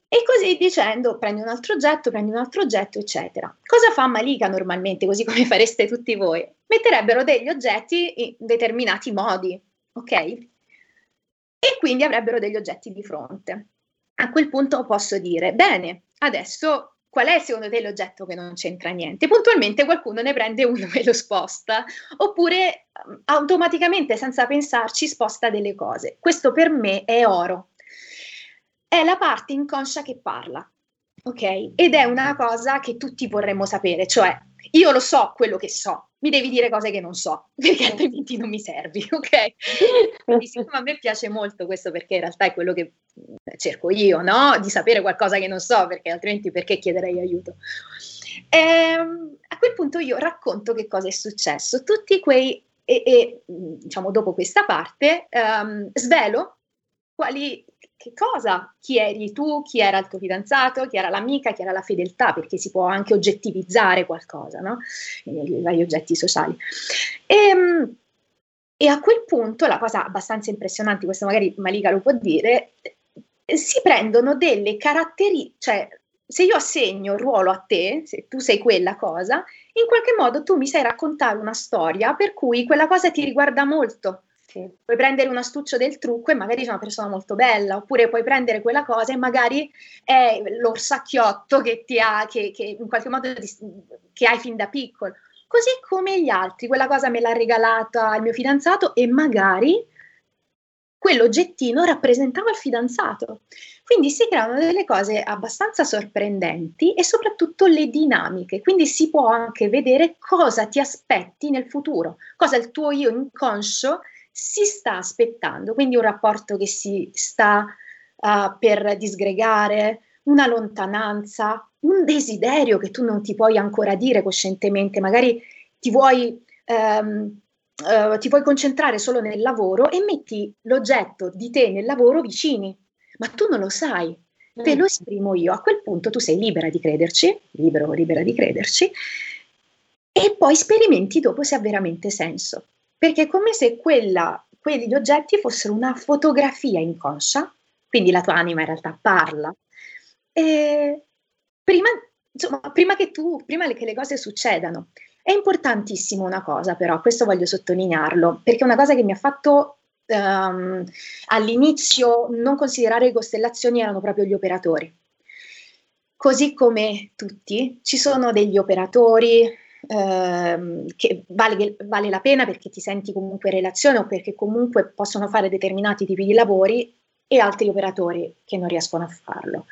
E così dicendo, prendi un altro oggetto, prendi un altro oggetto, eccetera. Cosa fa Malika normalmente, così come *laughs* fareste tutti voi? Metterebbero degli oggetti in determinati modi, ok? E quindi avrebbero degli oggetti di fronte. A quel punto posso dire, bene, adesso qual è secondo te l'oggetto che non c'entra niente? Puntualmente qualcuno ne prende uno *laughs* e lo sposta, oppure um, automaticamente, senza pensarci, sposta delle cose. Questo per me è oro. È la parte inconscia che parla, ok? Ed è una cosa che tutti vorremmo sapere, cioè io lo so quello che so, mi devi dire cose che non so, *laughs* perché altrimenti non mi servi, *laughs* ok? Quindi *laughs* siccome a me piace molto questo, perché in realtà è quello che cerco io, no? Di sapere qualcosa che non so, perché altrimenti perché chiederei aiuto? Ehm, a quel punto io racconto che cosa è successo, tutti quei, e, e diciamo dopo questa parte, um, svelo quali, che cosa, chi eri tu, chi era il tuo fidanzato, chi era l'amica, chi era la fedeltà, perché si può anche oggettivizzare qualcosa, no? I vari oggetti sociali. E, ehm, e a quel punto, la cosa abbastanza impressionante, questo magari Malika lo può dire, si prendono delle caratteristiche, cioè se io assegno ruolo a te, se tu sei quella cosa, in qualche modo tu mi sai raccontare una storia per cui quella cosa ti riguarda molto. Sì. Puoi prendere un astuccio del trucco e magari sei una persona molto bella, oppure puoi prendere quella cosa e magari è l'orsacchiotto che ti ha, che, che in qualche modo che hai fin da piccolo. Così come gli altri, quella cosa me l'ha regalata il mio fidanzato e magari quell'oggettino rappresentava il fidanzato. Quindi si creano delle cose abbastanza sorprendenti e soprattutto le dinamiche, quindi si può anche vedere cosa ti aspetti nel futuro, cosa il tuo io inconscio si sta aspettando, quindi un rapporto che si sta uh, per disgregare, una lontananza, un desiderio che tu non ti puoi ancora dire coscientemente, magari ti vuoi, um, uh, ti vuoi concentrare solo nel lavoro e metti l'oggetto di te nel lavoro vicini, ma tu non lo sai, te lo esprimo io. A quel punto tu sei libera di crederci, libero o libera di crederci, e poi sperimenti dopo se ha veramente senso perché è come se quella, quegli oggetti fossero una fotografia inconscia, quindi la tua anima in realtà parla, e prima, insomma, prima che tu, prima che le cose succedano. È importantissimo una cosa però, questo voglio sottolinearlo, perché una cosa che mi ha fatto um, all'inizio non considerare le costellazioni erano proprio gli operatori. Così come tutti, ci sono degli operatori, ehm, che vale, vale, la pena perché ti senti comunque in relazione o perché comunque possono fare determinati tipi di lavori e altri operatori che non riescono a farlo.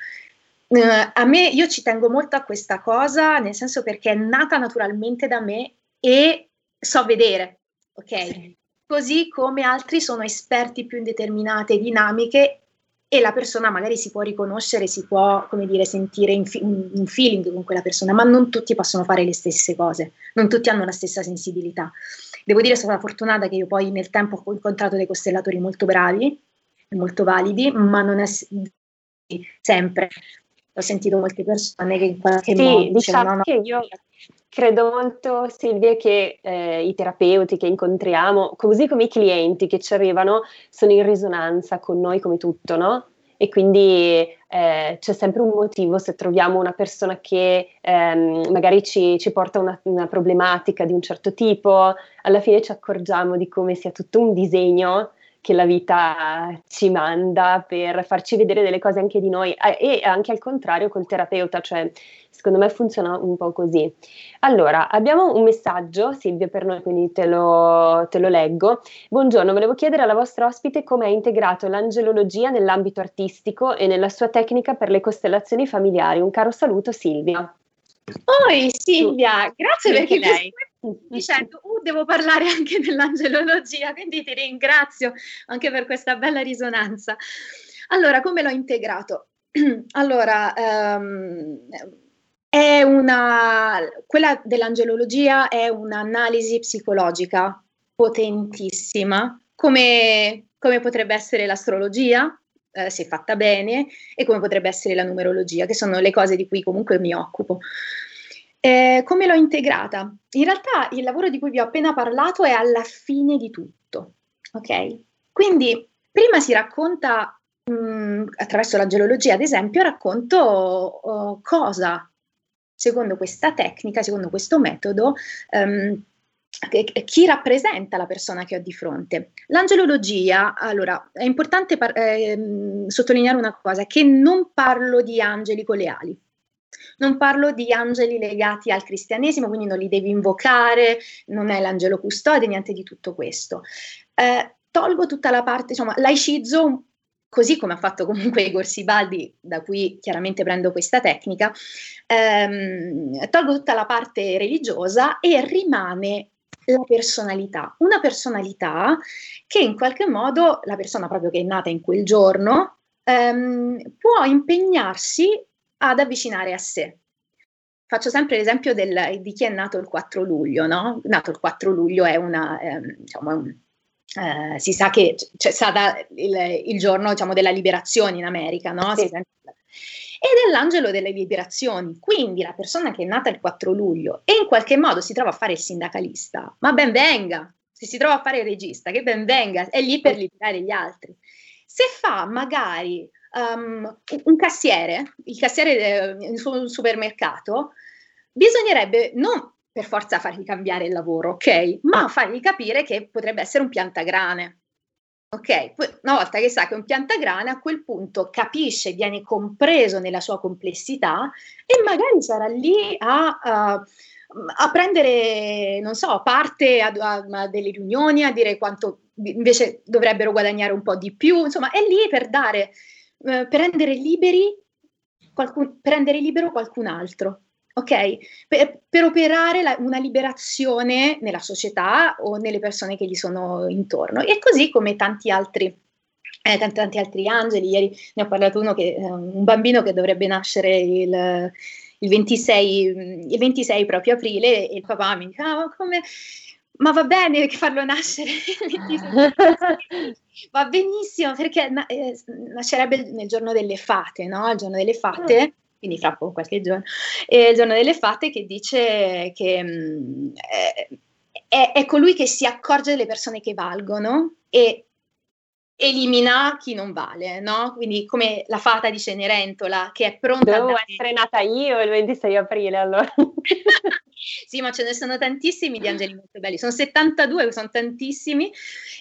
Eh, a me, io ci tengo molto a questa cosa, nel senso perché è nata naturalmente da me e so vedere, ok? Sì. Così come altri sono esperti più in determinate dinamiche e la persona magari si può riconoscere, si può, come dire, sentire fi- un feeling con quella persona, ma non tutti possono fare le stesse cose, non tutti hanno la stessa sensibilità. Devo dire, sono fortunata che io poi nel tempo ho incontrato dei costellatori molto bravi, molto validi, ma non è sempre. Ho sentito molte persone che in qualche sì, modo diciamo no, no, che io credo molto, Silvia, che eh, i terapeuti che incontriamo, così come i clienti che ci arrivano, sono in risonanza con noi come tutto, no? E quindi eh, c'è sempre un motivo se troviamo una persona che ehm, magari ci, ci porta una, una, problematica di un certo tipo, alla fine ci accorgiamo di come sia tutto un disegno che la vita ci manda per farci vedere delle cose anche di noi eh, e anche al contrario col terapeuta, cioè secondo me funziona un po' così. Allora, abbiamo un messaggio, Silvia, per noi, quindi te lo, te lo leggo. Buongiorno, volevo chiedere alla vostra ospite come ha integrato l'angelologia nell'ambito artistico e nella sua tecnica per le costellazioni familiari. Un caro saluto, Silvia. Oi Silvia, grazie perché lei dicendo, uh, devo parlare anche dell'angelologia, quindi ti ringrazio anche per questa bella risonanza. Allora, come l'ho integrato? *clears throat* allora, um, è una, quella dell'angelologia è un'analisi psicologica potentissima, come, come potrebbe essere l'astrologia, eh, se fatta bene, e come potrebbe essere la numerologia, che sono le cose di cui comunque mi occupo. Eh, come l'ho integrata? In realtà il lavoro di cui vi ho appena parlato è alla fine di tutto, ok? Quindi prima si racconta, mh, mm, attraverso la geologia ad esempio, racconto oh, cosa, secondo questa tecnica, secondo questo metodo, um, chi rappresenta la persona che ho di fronte. L'angelologia, allora, è importante par- eh, sottolineare una cosa, che non parlo di angeli con le ali. Non parlo di angeli legati al cristianesimo, quindi non li devi invocare, non è l'angelo custode, niente di tutto questo. Eh, tolgo tutta la parte, insomma, laicizzo così come ha fatto comunque Igor Sibaldi, da cui chiaramente prendo questa tecnica, ehm, tolgo tutta la parte religiosa e rimane la personalità, una personalità che in qualche modo la persona proprio che è nata in quel giorno ehm, può impegnarsi ad avvicinare a sé. Faccio sempre l'esempio del, di chi è nato il 4 luglio, no? Nato il 4 luglio è una, eh, diciamo, un, eh, si sa che c'è stato il, il, giorno diciamo, della liberazione in America, no? Sì. Ed è l'angelo delle liberazioni, quindi la persona che è nata il 4 luglio e in qualche modo si trova a fare il sindacalista, ma ben venga, se si trova a fare il regista, che ben venga, è lì per liberare gli altri. Se fa magari um, un cassiere, il cassiere in un supermercato, bisognerebbe non per forza fargli cambiare il lavoro, ok? Ma fargli capire che potrebbe essere un piantagrane. Ok, una volta che sa che è un piantagrane, a quel punto capisce, viene compreso nella sua complessità e magari sarà lì a, a, a prendere, non so, parte a, a, delle riunioni, a dire quanto invece dovrebbero guadagnare un po' di più, insomma, è lì per dare eh, per rendere liberi qualcun, per rendere libero qualcun altro. Ok? Per, per operare la, una liberazione nella società o nelle persone che gli sono intorno. E così come tanti altri, eh, tanti, tanti, altri angeli. Ieri ne ho parlato uno che eh, un bambino che dovrebbe nascere il, il, 26, il 26 proprio aprile e il papà mi dice: ah, come ma va bene farlo nascere *laughs* va benissimo perché eh, nascerebbe nel giorno delle fate, no? Il giorno delle fate, mm. Quindi fra poco qualche giorno, eh, il giorno delle fate che dice che mh, mm, è, è, colui che si accorge delle persone che valgono e elimina chi non vale, no? Quindi come la fata di Cenerentola che è pronta Devo a essere nata io il 26 aprile allora. *laughs* sì, ma ce ne sono tantissimi di angeli molto belli, sono 72, sono tantissimi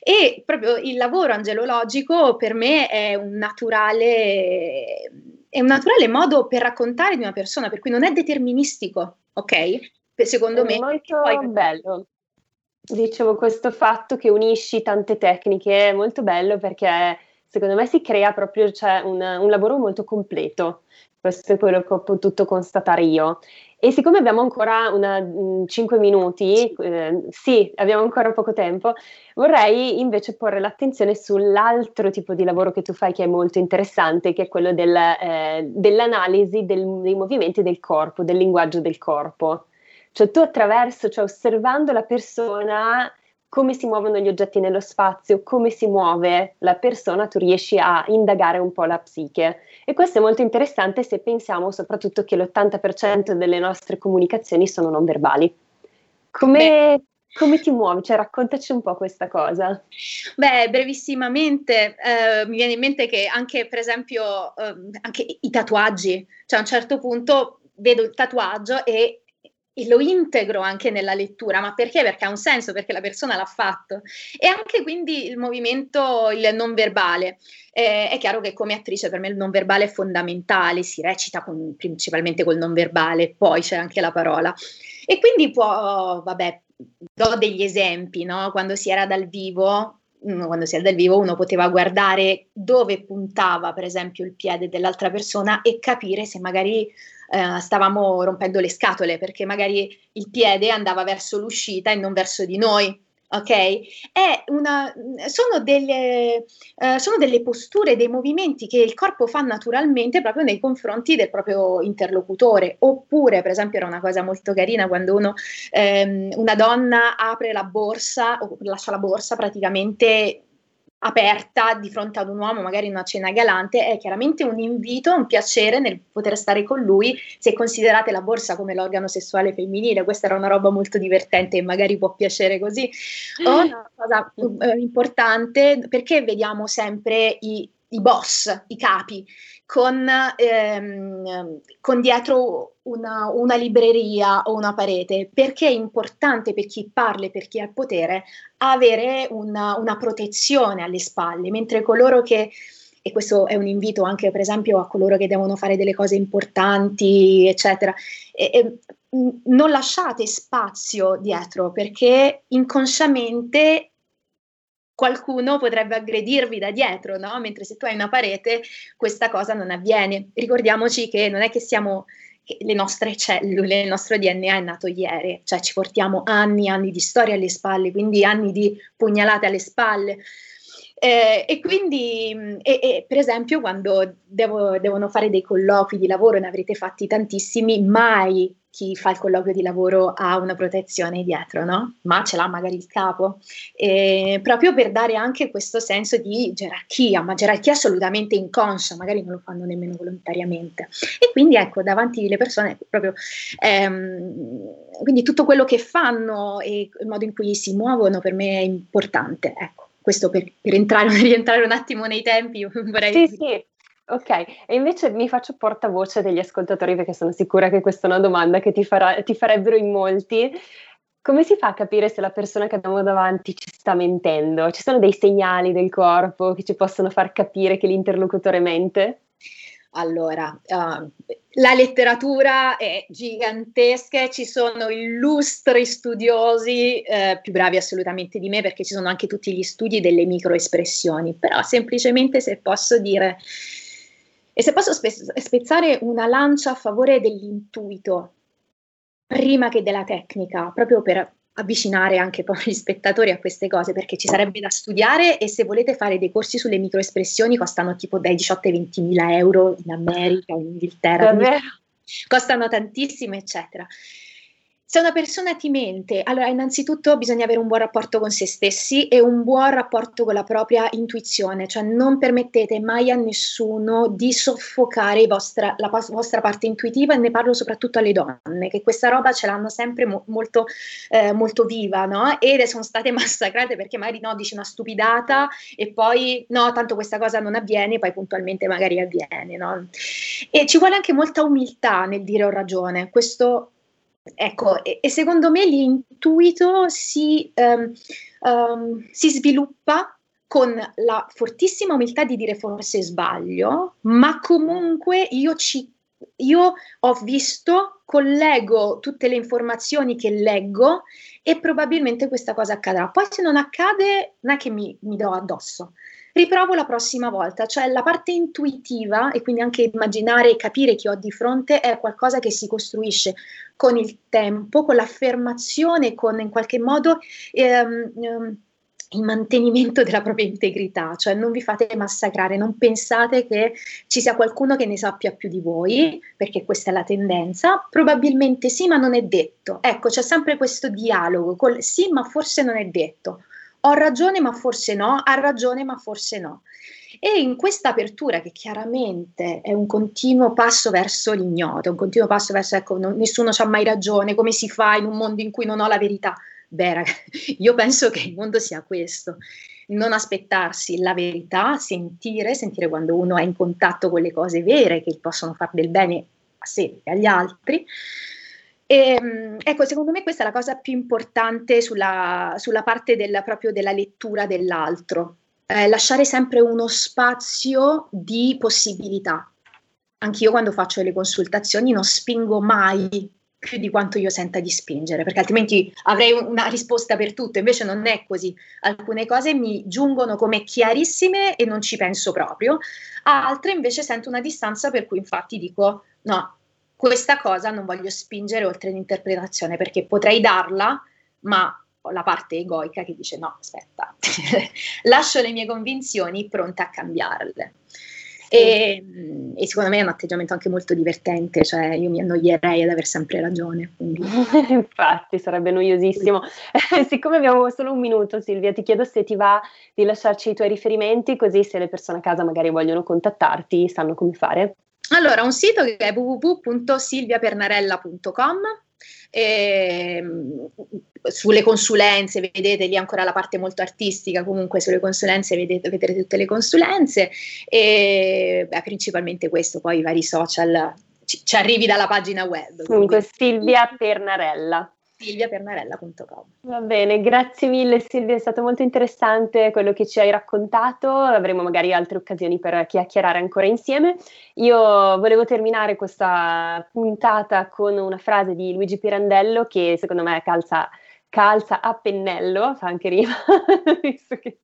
e proprio il lavoro angelologico per me è un naturale, è un naturale modo per raccontare di una persona, per cui non è deterministico, ok? Secondo è me. Molto poi... bello. Dicevo, questo fatto che unisci tante tecniche è molto bello perché secondo me si crea proprio cioè, un, un lavoro molto completo. Questo è quello che ho potuto constatare io. E siccome abbiamo ancora una, mh, mm, 5 minuti, eh, sì, abbiamo ancora poco tempo, vorrei invece porre l'attenzione sull'altro tipo di lavoro che tu fai che è molto interessante, che è quello del, eh, dell'analisi del, dei movimenti del corpo, del linguaggio del corpo. Cioè tu attraverso, cioè osservando la persona, come si muovono gli oggetti nello spazio, come si muove la persona, tu riesci a indagare un po' la psiche. E questo è molto interessante se pensiamo soprattutto che l'80% delle nostre comunicazioni sono non verbali. Come, come ti muovi? Cioè, raccontaci un po' questa cosa. Beh, brevissimamente, eh, mi viene in mente che anche, per esempio, eh, anche i tatuaggi, cioè a un certo punto vedo il tatuaggio e e lo integro anche nella lettura, ma perché? Perché ha un senso, perché la persona l'ha fatto. E anche quindi il movimento, il non verbale. Eh, è chiaro che come attrice per me il non verbale è fondamentale, si recita con, principalmente col non verbale, poi c'è anche la parola. E quindi può, vabbè, do degli esempi, no? Quando si era dal vivo, quando si era dal vivo uno poteva guardare dove puntava per esempio il piede dell'altra persona e capire se magari eh, stavamo rompendo le scatole perché magari il piede andava verso l'uscita e non verso di noi. Ok? Una, sono, delle, eh, sono delle posture, dei movimenti che il corpo fa naturalmente proprio nei confronti del proprio interlocutore. Oppure, per esempio, era una cosa molto carina quando uno, ehm, una donna apre la borsa o lascia la borsa praticamente aperta di fronte ad un uomo, magari in una cena galante, è chiaramente un invito, un piacere nel poter stare con lui, se considerate la borsa come l'organo sessuale femminile, questa era una roba molto divertente e magari può piacere così, o una cosa eh, importante perché vediamo sempre i, i boss, i capi, con, ehm, con dietro una, una, libreria o una parete, perché è importante per chi parla e per chi ha il potere avere una, una protezione alle spalle, mentre coloro che e questo è un invito anche per esempio a coloro che devono fare delle cose importanti, eccetera. E, e, non lasciate spazio dietro perché inconsciamente qualcuno potrebbe aggredirvi da dietro, no? Mentre se tu hai una parete, questa cosa non avviene. Ricordiamoci che non è che siamo che le nostre cellule, il nostro DNA è nato ieri, cioè ci portiamo anni e anni di storia alle spalle, quindi anni di pugnalate alle spalle. Eh, e quindi, e, e per esempio, quando devo, devono fare dei colloqui di lavoro, ne avrete fatti tantissimi, mai chi fa il colloquio di lavoro ha una protezione dietro, no? Ma ce l'ha magari il capo, eh, proprio per dare anche questo senso di gerarchia, ma gerarchia assolutamente inconscia, magari non lo fanno nemmeno volontariamente. E quindi ecco, davanti alle persone, proprio, ehm, quindi tutto quello che fanno e il modo in cui si muovono per me è importante, ecco. Questo per, per entrare, *laughs* rientrare un attimo nei tempi, vorrei... Sì, sì. Ok, e invece mi faccio portavoce degli ascoltatori perché sono sicura che questa è una domanda che ti, farà, ti farebbero in molti. Come si fa a capire se la persona che abbiamo davanti ci sta mentendo? Ci sono dei segnali del corpo che ci possono far capire che l'interlocutore mente? Allora, uh, la letteratura è gigantesca, ci sono illustri studiosi eh, più bravi assolutamente di me perché ci sono anche tutti gli studi delle microespressioni, però semplicemente se posso dire e se posso spe- spezzare una lancia a favore dell'intuito, prima che della tecnica, proprio per avvicinare anche poi *laughs* gli spettatori a queste cose, perché ci sarebbe da studiare e se volete fare dei corsi sulle microespressioni costano tipo dai 18 ai 20 mila euro in America, in Inghilterra, costano tantissimo, eccetera. Se una persona ti mente, allora innanzitutto bisogna avere un buon rapporto con se stessi e un buon rapporto con la propria intuizione, cioè non permettete mai a nessuno di soffocare vostra, la vostra parte intuitiva e ne parlo soprattutto alle donne, che questa roba ce l'hanno sempre mo- molto, eh, molto viva, no? E sono state *laughs* massacrate perché magari no, dici una stupidata e poi no, tanto questa cosa non avviene, poi puntualmente magari avviene, no? E ci vuole anche molta umiltà nel dire ho ragione, questo Ecco, e, e, secondo me l'intuito si, um, um, si sviluppa con la fortissima umiltà di dire forse sbaglio, ma comunque io ci io ho visto, collego tutte le informazioni che leggo e probabilmente questa cosa accadrà. Poi se non accade, non è che mi, mi do addosso, riprovo la prossima volta, cioè la parte intuitiva e quindi anche immaginare e capire chi ho di fronte è qualcosa che si costruisce con il tempo, con l'affermazione, con in qualche modo ehm, ehm, il mantenimento della propria integrità, cioè non vi fate massacrare, non pensate che ci sia qualcuno che ne sappia più di voi, perché questa è la tendenza, probabilmente sì, ma non è detto. Ecco, c'è sempre questo dialogo col sì, ma forse non è detto ho ragione ma forse no, ha ragione ma forse no. E in questa apertura, che chiaramente è un continuo passo verso l'ignoto, un continuo passo verso, ecco, non, nessuno ha mai ragione, come si fa in un mondo in cui non ho la verità? Beh, ragazzi, *laughs* io penso che il mondo sia questo, non aspettarsi la verità, sentire, sentire quando uno è in contatto con le cose vere che possono fare del bene a sé e agli altri, e, ehm, ecco, secondo me questa è la cosa più importante sulla, sulla parte del, proprio della lettura dell'altro, eh, lasciare sempre uno spazio di possibilità. Anch'io quando faccio le consultazioni non spingo mai più di quanto io senta di spingere, perché altrimenti avrei una risposta per tutto, invece non è così. Alcune cose mi giungono come chiarissime e non ci penso proprio, altre invece sento una distanza per cui infatti dico no, questa cosa non voglio spingere oltre l'interpretazione perché potrei darla, ma ho la parte egoica che dice no, aspetta, *laughs* lascio le mie convinzioni pronte a cambiarle. e, mm, e, secondo me è un atteggiamento anche molto divertente, cioè io mi annoierei ad aver sempre ragione. *laughs* Infatti sarebbe noiosissimo. *laughs* Siccome abbiamo solo un minuto Silvia, ti chiedo se ti va di lasciarci i tuoi riferimenti così se le persone a casa magari vogliono contattarti sanno come fare. Allora, un sito che è www.silviapernarella.com e, sulle consulenze, vedete lì ancora la parte molto artistica, comunque sulle consulenze vedete, vedete tutte le consulenze e beh, principalmente questo, poi i vari social ci, ci arrivi dalla pagina web. Comunque Silvia Pernarella silviapernarella.com. Va bene, grazie mille Silvia, è stato molto interessante quello che ci hai raccontato, avremo magari altre occasioni per chiacchierare ancora insieme. Io volevo terminare questa puntata con una frase di Luigi Pirandello che secondo me calza, calza a pennello, fa anche rima, *laughs* visto che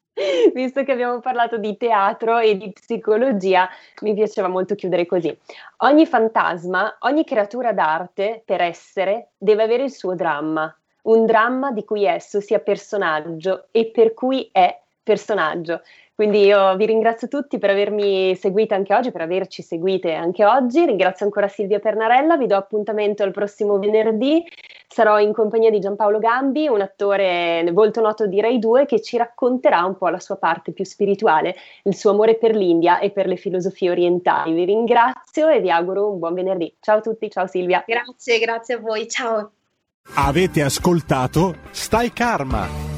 visto che abbiamo parlato di teatro e di psicologia, mi piaceva molto chiudere così. Ogni fantasma, ogni creatura d'arte, per essere, deve avere il suo dramma, un dramma di cui esso sia personaggio e per cui è personaggio. Quindi io vi ringrazio tutti per avermi seguita anche oggi, per averci seguite anche oggi. Ringrazio ancora Silvia Pernarella, vi do appuntamento al prossimo venerdì. Sarò in compagnia di Giampaolo Gambi, un attore volto noto di Rai 2 che ci racconterà un po' la sua parte più spirituale, il suo amore per l'India e per le filosofie orientali. Vi ringrazio e vi auguro un buon venerdì. Ciao a tutti, ciao Silvia. Grazie, grazie a voi, ciao. Avete ascoltato Stai Karma